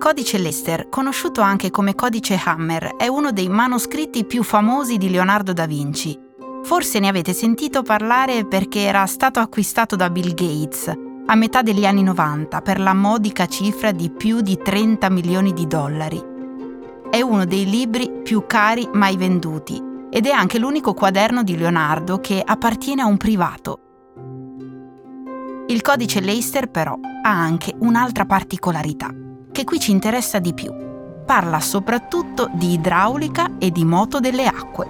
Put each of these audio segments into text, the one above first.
codice Lester, conosciuto anche come codice Hammer, è uno dei manoscritti più famosi di Leonardo da Vinci. Forse ne avete sentito parlare perché era stato acquistato da Bill Gates a metà degli anni 90 per la modica cifra di più di 30 milioni di dollari. È uno dei libri più cari mai venduti ed è anche l'unico quaderno di Leonardo che appartiene a un privato. Il codice Leicester però ha anche un'altra particolarità, che qui ci interessa di più. Parla soprattutto di idraulica e di moto delle acque.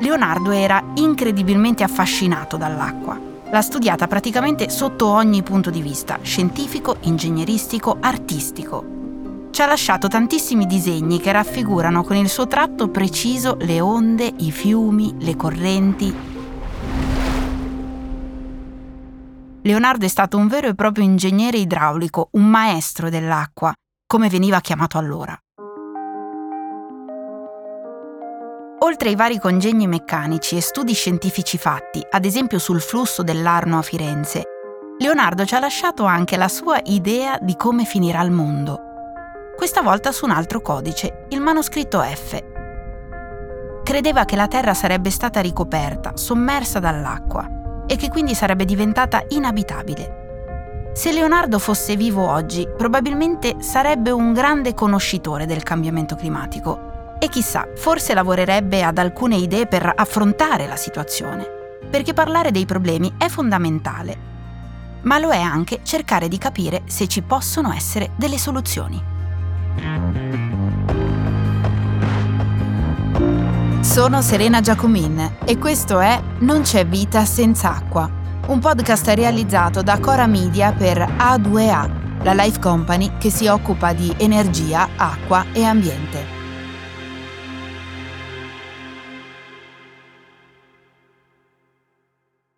Leonardo era incredibilmente affascinato dall'acqua. L'ha studiata praticamente sotto ogni punto di vista, scientifico, ingegneristico, artistico ci ha lasciato tantissimi disegni che raffigurano con il suo tratto preciso le onde, i fiumi, le correnti. Leonardo è stato un vero e proprio ingegnere idraulico, un maestro dell'acqua, come veniva chiamato allora. Oltre ai vari congegni meccanici e studi scientifici fatti, ad esempio sul flusso dell'Arno a Firenze, Leonardo ci ha lasciato anche la sua idea di come finirà il mondo questa volta su un altro codice, il manoscritto F. Credeva che la Terra sarebbe stata ricoperta, sommersa dall'acqua e che quindi sarebbe diventata inabitabile. Se Leonardo fosse vivo oggi, probabilmente sarebbe un grande conoscitore del cambiamento climatico e chissà, forse lavorerebbe ad alcune idee per affrontare la situazione, perché parlare dei problemi è fondamentale, ma lo è anche cercare di capire se ci possono essere delle soluzioni. Sono Serena Giacomin e questo è Non c'è vita senza acqua, un podcast realizzato da Cora Media per A2A, la life company che si occupa di energia, acqua e ambiente.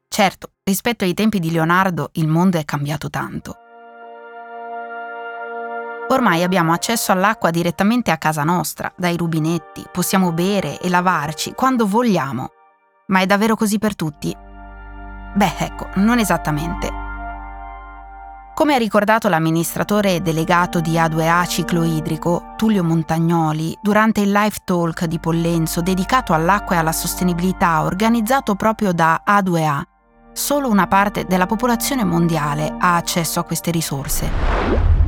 Certo, rispetto ai tempi di Leonardo il mondo è cambiato tanto. Ormai abbiamo accesso all'acqua direttamente a casa nostra, dai rubinetti, possiamo bere e lavarci quando vogliamo. Ma è davvero così per tutti? Beh, ecco, non esattamente. Come ha ricordato l'amministratore delegato di A2A Ciclo Idrico, Tullio Montagnoli, durante il live talk di Pollenzo dedicato all'acqua e alla sostenibilità organizzato proprio da A2A, solo una parte della popolazione mondiale ha accesso a queste risorse.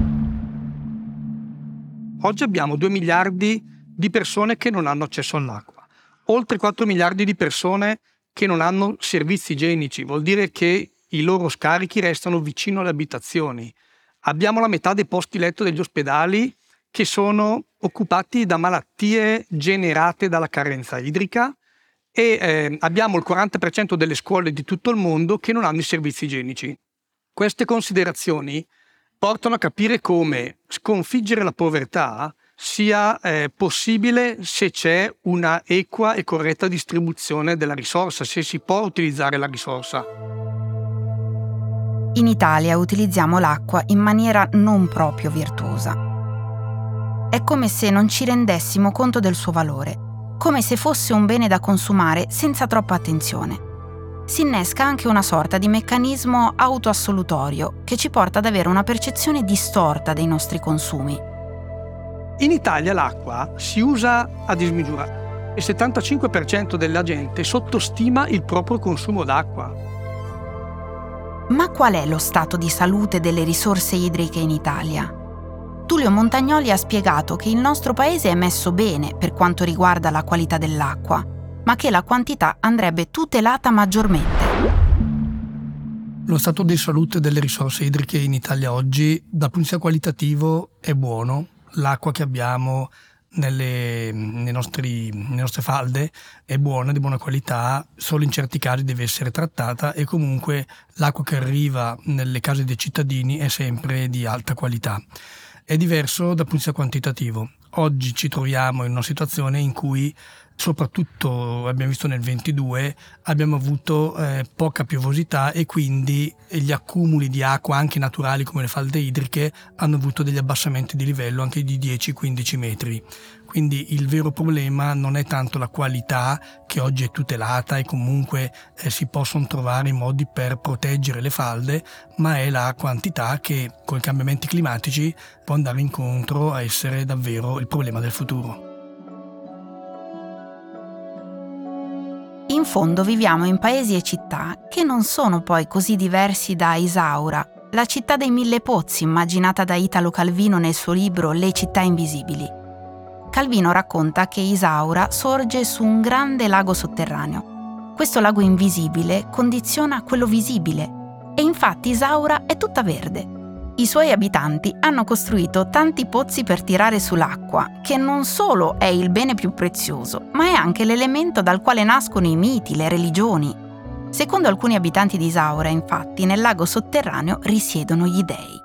Oggi abbiamo 2 miliardi di persone che non hanno accesso all'acqua, oltre 4 miliardi di persone che non hanno servizi igienici, vuol dire che i loro scarichi restano vicino alle abitazioni. Abbiamo la metà dei posti letto degli ospedali che sono occupati da malattie generate dalla carenza idrica e eh, abbiamo il 40% delle scuole di tutto il mondo che non hanno i servizi igienici. Queste considerazioni portano a capire come sconfiggere la povertà sia eh, possibile se c'è una equa e corretta distribuzione della risorsa, se si può utilizzare la risorsa. In Italia utilizziamo l'acqua in maniera non proprio virtuosa. È come se non ci rendessimo conto del suo valore, come se fosse un bene da consumare senza troppa attenzione si innesca anche una sorta di meccanismo autoassolutorio che ci porta ad avere una percezione distorta dei nostri consumi. In Italia l'acqua si usa a dismisura. Il 75% della gente sottostima il proprio consumo d'acqua. Ma qual è lo stato di salute delle risorse idriche in Italia? Tullio Montagnoli ha spiegato che il nostro paese è messo bene per quanto riguarda la qualità dell'acqua, ma che la quantità andrebbe tutelata maggiormente. Lo stato di salute delle risorse idriche in Italia oggi, dal punto di vista qualitativo, è buono. L'acqua che abbiamo nelle, nostri, nelle, nostre falde è buona, di buona qualità, solo in certi casi deve essere trattata e comunque l'acqua che arriva nelle case dei cittadini è sempre di alta qualità. È diverso dal punto di vista quantitativo. Oggi ci troviamo in una situazione in cui soprattutto abbiamo visto nel 22 abbiamo avuto eh, poca piovosità e quindi gli accumuli di acqua anche naturali come le falde idriche hanno avuto degli abbassamenti di livello anche di 10-15 metri. Quindi il vero problema non è tanto la qualità che oggi è tutelata e comunque eh, si possono trovare i modi per proteggere le falde, ma è la quantità che con i cambiamenti climatici può andare incontro a essere davvero il problema del futuro. In fondo viviamo in paesi e città che non sono poi così diversi da Isaura, la città dei mille pozzi immaginata da Italo Calvino nel suo libro Le città invisibili. Calvino racconta che Isaura sorge su un grande lago sotterraneo. Questo lago invisibile condiziona quello visibile e infatti Isaura è tutta verde. I suoi abitanti hanno costruito tanti pozzi per tirare sull'acqua, che non solo è il bene più prezioso, ma è anche l'elemento dal quale nascono i miti, le religioni. Secondo alcuni abitanti di Isaura, infatti, nel lago sotterraneo risiedono gli dei.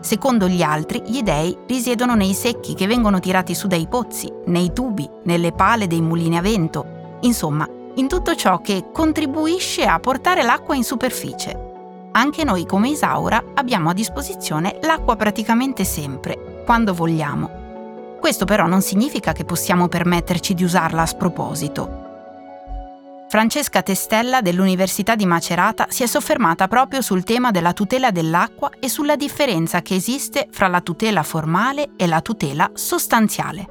Secondo gli altri, gli dei risiedono nei secchi che vengono tirati su dai pozzi, nei tubi, nelle pale dei mulini a vento, insomma, in tutto ciò che contribuisce a portare l'acqua in superficie. Anche noi come Isaura abbiamo a disposizione l'acqua praticamente sempre, quando vogliamo. Questo però non significa che possiamo permetterci di usarla a sproposito. Francesca Testella dell'Università di Macerata si è soffermata proprio sul tema della tutela dell'acqua e sulla differenza che esiste fra la tutela formale e la tutela sostanziale.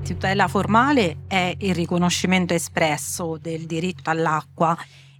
La tutela formale è il riconoscimento espresso del diritto all'acqua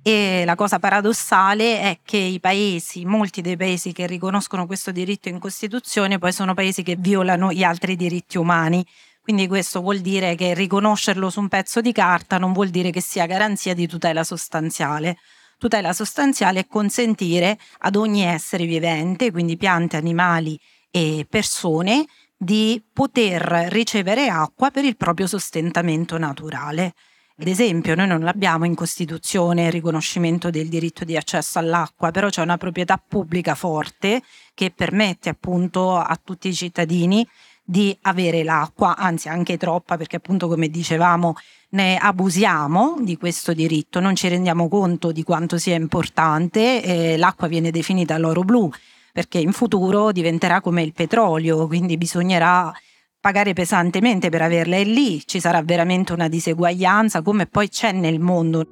e la cosa paradossale è che i paesi, molti dei paesi che riconoscono questo diritto in Costituzione, poi sono paesi che violano gli altri diritti umani quindi questo vuol dire che riconoscerlo su un pezzo di carta non vuol dire che sia garanzia di tutela sostanziale. Tutela sostanziale è consentire ad ogni essere vivente, quindi piante, animali e persone, di poter ricevere acqua per il proprio sostentamento naturale. Ad esempio, noi non abbiamo in Costituzione il riconoscimento del diritto di accesso all'acqua, però c'è una proprietà pubblica forte che permette appunto a tutti i cittadini di avere l'acqua, anzi anche troppa perché appunto come dicevamo ne abusiamo di questo diritto, non ci rendiamo conto di quanto sia importante, eh, l'acqua viene definita l'oro blu perché in futuro diventerà come il petrolio, quindi bisognerà pagare pesantemente per averla e lì ci sarà veramente una diseguaglianza come poi c'è nel mondo.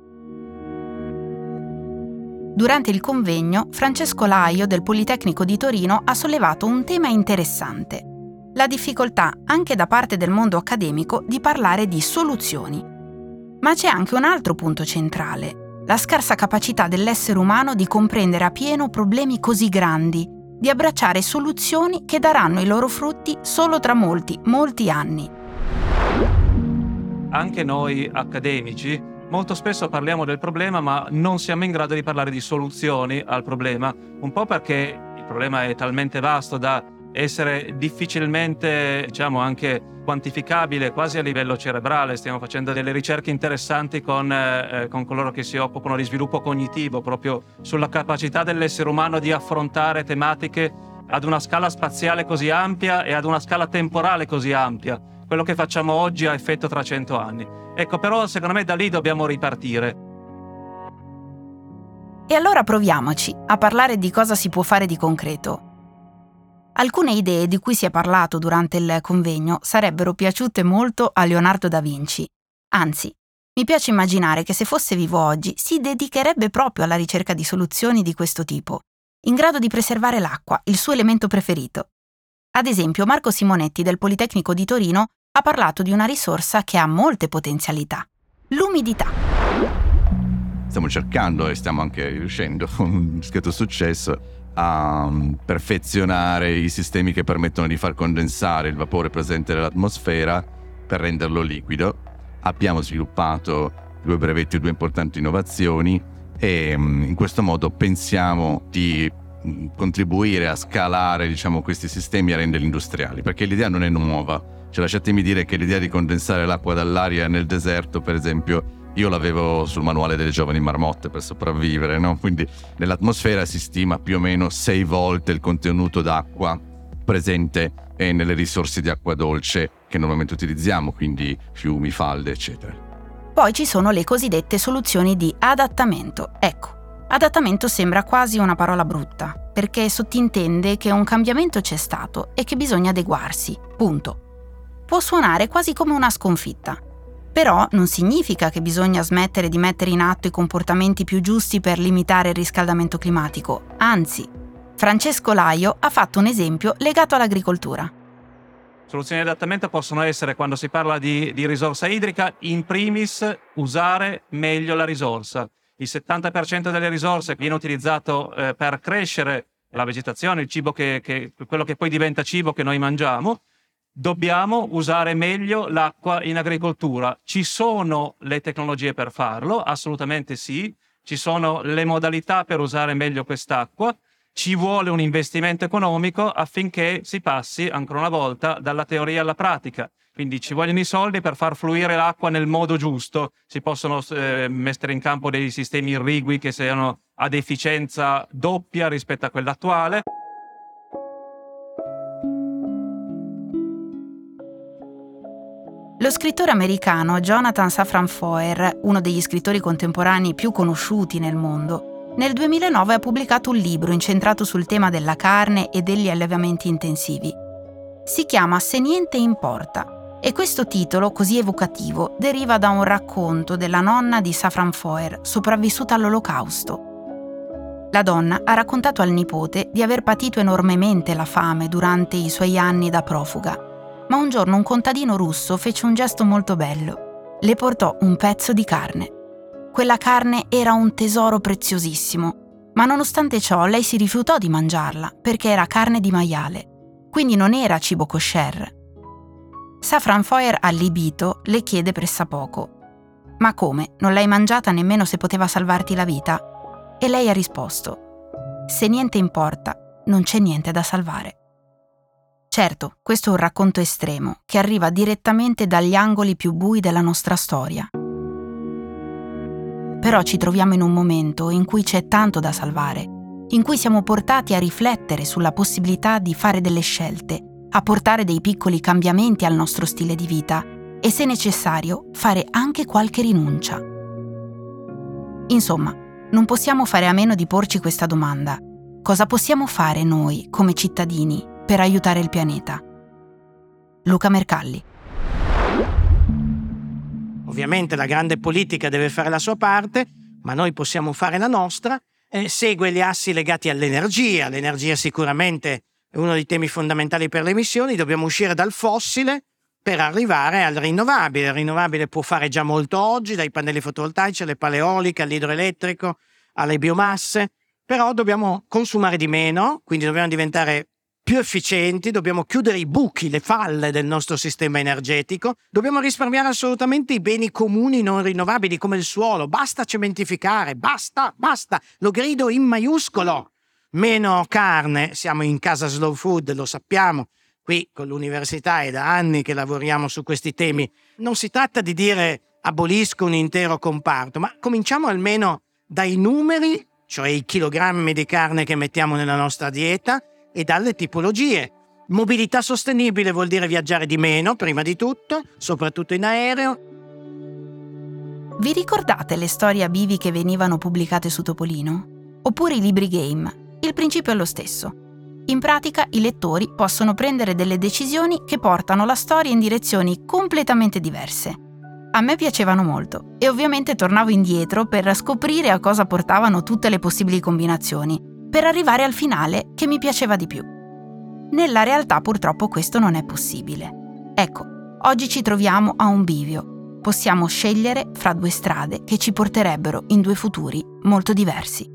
Durante il convegno, Francesco Laio del Politecnico di Torino ha sollevato un tema interessante la difficoltà anche da parte del mondo accademico di parlare di soluzioni. Ma c'è anche un altro punto centrale, la scarsa capacità dell'essere umano di comprendere a pieno problemi così grandi, di abbracciare soluzioni che daranno i loro frutti solo tra molti, molti anni. Anche noi accademici molto spesso parliamo del problema ma non siamo in grado di parlare di soluzioni al problema, un po' perché il problema è talmente vasto da essere difficilmente, diciamo, anche quantificabile quasi a livello cerebrale. Stiamo facendo delle ricerche interessanti con, eh, con, coloro che si occupano di sviluppo cognitivo, proprio sulla capacità dell'essere umano di affrontare tematiche ad una scala spaziale così ampia e ad una scala temporale così ampia. Quello che facciamo oggi ha effetto tra cento anni. Ecco, però secondo me da lì dobbiamo ripartire. E allora proviamoci a parlare di cosa si può fare di concreto Alcune idee di cui si è parlato durante il convegno sarebbero piaciute molto a Leonardo da Vinci. Anzi, mi piace immaginare che se fosse vivo oggi si dedicherebbe proprio alla ricerca di soluzioni di questo tipo, in grado di preservare l'acqua, il suo elemento preferito. Ad esempio, Marco Simonetti del Politecnico di Torino ha parlato di una risorsa che ha molte potenzialità, l'umidità. Stiamo cercando e stiamo anche riuscendo con un discreto successo a mm, perfezionare i sistemi che permettono di far condensare il vapore presente nell'atmosfera per renderlo liquido. Abbiamo sviluppato due brevetti e due importanti innovazioni e mm, in questo modo pensiamo di mm, contribuire a scalare diciamo, questi sistemi e a renderli industriali, perché l'idea non è nuova. Cioè, lasciatemi dire che l'idea di condensare l'acqua dall'aria nel deserto, per esempio, io l'avevo sul manuale delle giovani marmotte per sopravvivere, no? Quindi nell'atmosfera si stima più o meno 6 volte il contenuto d'acqua presente nelle risorse di acqua dolce che normalmente utilizziamo, quindi fiumi, falde, eccetera. Poi ci sono le cosiddette soluzioni di adattamento. Ecco, adattamento sembra quasi una parola brutta, perché sottintende che un cambiamento c'è stato e che bisogna adeguarsi, punto. Può suonare quasi come una sconfitta, però non significa che bisogna smettere di mettere in atto i comportamenti più giusti per limitare il riscaldamento climatico, anzi, Francesco Laio ha fatto un esempio legato all'agricoltura. Soluzioni di adattamento possono essere, quando si parla di, di risorsa idrica, in primis usare meglio la risorsa. Il 70% delle risorse viene utilizzato eh, per crescere la vegetazione, che, che, quello che poi diventa cibo che noi mangiamo. Dobbiamo usare meglio l'acqua in agricoltura. Ci sono le tecnologie per farlo? Assolutamente sì. Ci sono le modalità per usare meglio quest'acqua ci vuole un investimento economico affinché si passi ancora una volta dalla teoria alla pratica. Quindi ci vogliono i soldi per far fluire l'acqua nel modo giusto. Si possono eh, mettere in campo dei sistemi irrigui che siano ad efficienza doppia rispetto a quella attuale. Lo scrittore americano Jonathan Safran Foer, uno degli scrittori contemporanei più conosciuti nel mondo, nel 2009 ha pubblicato un libro incentrato sul tema della carne e degli allevamenti intensivi. Si chiama Se niente importa e questo titolo, così evocativo, deriva da un racconto della nonna di Safran Foer, sopravvissuta all'olocausto. La donna ha raccontato al nipote di aver patito enormemente la fame durante i suoi anni da profuga, ma un giorno un contadino russo fece un gesto molto bello. Le portò un pezzo di carne. Quella carne era un tesoro preziosissimo, ma nonostante ciò lei si rifiutò di mangiarla perché era carne di maiale, quindi non era cibo kosher. Safran Foer, allibito, le chiede pressappoco: Ma come? Non l'hai mangiata nemmeno se poteva salvarti la vita? E lei ha risposto: Se niente importa, non c'è niente da salvare. Certo, questo è un racconto estremo che arriva direttamente dagli angoli più bui della nostra storia. Però ci troviamo in un momento in cui c'è tanto da salvare, in cui siamo portati a riflettere sulla possibilità di fare delle scelte, a portare dei piccoli cambiamenti al nostro stile di vita e se necessario fare anche qualche rinuncia. Insomma, non possiamo fare a meno di porci questa domanda. Cosa possiamo fare noi, come cittadini, per aiutare il pianeta? Luca Mercalli Ovviamente la grande politica deve fare la sua parte, ma noi possiamo fare la nostra. Eh, segue gli assi legati all'energia. L'energia sicuramente è uno dei temi fondamentali per le emissioni. Dobbiamo uscire dal fossile per arrivare al rinnovabile. Il rinnovabile può fare già molto oggi, dai pannelli fotovoltaici alle pale eoliche, all'idroelettrico, alle biomasse, però dobbiamo consumare di meno, quindi dobbiamo diventare più efficienti, dobbiamo chiudere i buchi, le falle del nostro sistema energetico, dobbiamo risparmiare assolutamente i beni comuni non rinnovabili come il suolo, basta cementificare, basta, basta, lo grido in maiuscolo. Meno carne, siamo in casa slow food, lo sappiamo, qui con l'università è da anni che lavoriamo su questi temi. Non si tratta di dire abolisco un intero comparto, ma cominciamo almeno dai numeri, cioè i chilogrammi di carne che mettiamo nella nostra dieta, e dalle tipologie. Mobilità sostenibile vuol dire viaggiare di meno, prima di tutto, soprattutto in aereo. Vi ricordate le storie a bivi che venivano pubblicate su Topolino? Oppure i libri game? Il principio è lo stesso. In pratica i lettori possono prendere delle decisioni che portano la storia in direzioni completamente diverse. A me piacevano molto e ovviamente tornavo indietro per scoprire a cosa portavano tutte le possibili combinazioni, per arrivare al finale che mi piaceva di più. Nella realtà purtroppo questo non è possibile. Ecco, oggi ci troviamo a un bivio. Possiamo scegliere fra due strade che ci porterebbero in due futuri molto diversi.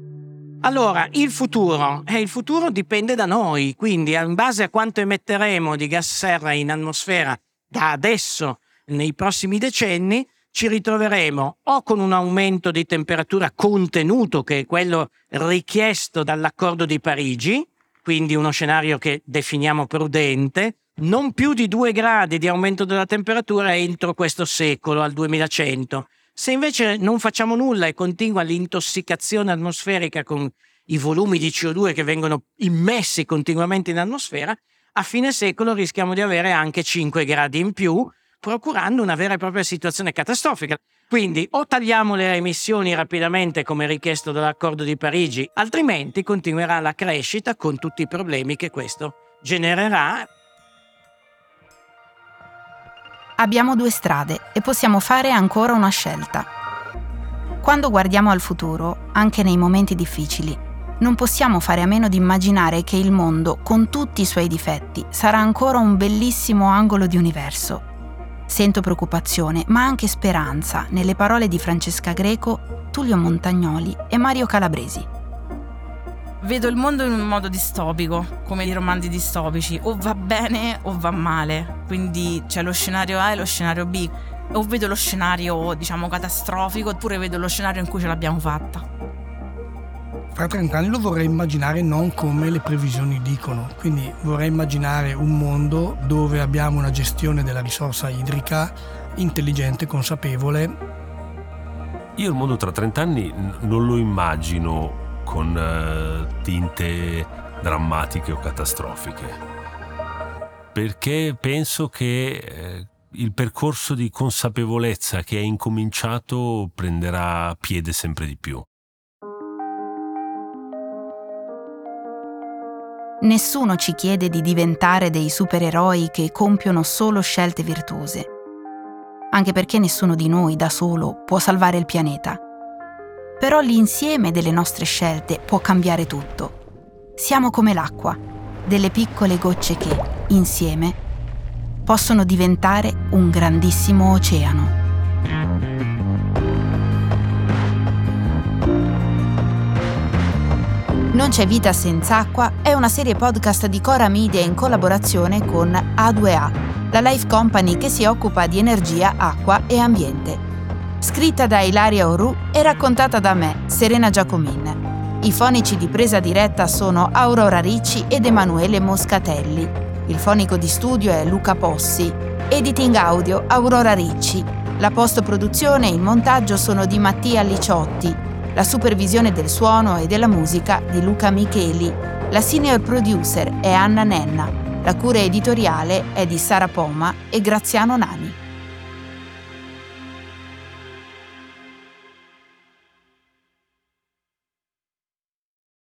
Allora, il futuro, eh, il futuro dipende da noi, quindi in base a quanto emetteremo di gas serra in atmosfera da adesso nei prossimi decenni, ci ritroveremo o con un aumento di temperatura contenuto, che è quello richiesto dall'accordo di Parigi, quindi uno scenario che definiamo prudente, non più di 2 gradi di aumento della temperatura entro questo secolo, al 2100. Se invece non facciamo nulla e continua l'intossicazione atmosferica con i volumi di CO2 che vengono immessi continuamente in atmosfera, a fine secolo rischiamo di avere anche 5 gradi in più, procurando una vera e propria situazione catastrofica. Quindi o tagliamo le emissioni rapidamente come richiesto dall'accordo di Parigi, altrimenti continuerà la crescita con tutti i problemi che questo genererà. Abbiamo due strade e possiamo fare ancora una scelta. Quando guardiamo al futuro, anche nei momenti difficili, non possiamo fare a meno di immaginare che il mondo, con tutti i suoi difetti, sarà ancora un bellissimo angolo di universo. Sento preoccupazione, ma anche speranza nelle parole di Francesca Greco, Tullio Montagnoli e Mario Calabresi. Vedo il mondo in un modo distopico, come i romanzi distopici, o va bene o va male. Quindi c'è lo scenario A e lo scenario B. O vedo lo scenario, diciamo, catastrofico, oppure vedo lo scenario in cui ce l'abbiamo fatta. Fra 30 anni lo vorrei immaginare non come le previsioni dicono, quindi vorrei immaginare un mondo dove abbiamo una gestione della risorsa idrica intelligente, consapevole. Io il mondo tra 30 anni non lo immagino con uh, tinte drammatiche o catastrofiche. Perché penso che eh, il percorso di consapevolezza che è incominciato prenderà piede sempre di più. Nessuno ci chiede di diventare dei supereroi che compiono solo scelte virtuose, anche perché nessuno di noi da solo può salvare il pianeta però l'insieme delle nostre scelte può cambiare tutto. Siamo come l'acqua, delle piccole gocce che, insieme, possono diventare un grandissimo oceano. Non c'è vita senza acqua è una serie podcast di Cora Media in collaborazione con A2A, la life company che si occupa di energia, acqua e ambiente scritta da Ilaria Oru e raccontata da me, Serena Giacomin. I fonici di presa diretta sono Aurora Ricci ed Emanuele Moscatelli. Il fonico di studio è Luca Possi. Editing audio Aurora Ricci. La post-produzione e il montaggio sono di Mattia Liciotti. La supervisione del suono e della musica di Luca Micheli. La senior producer è Anna Nenna. La cura editoriale è di Sara Poma e Graziano Nani.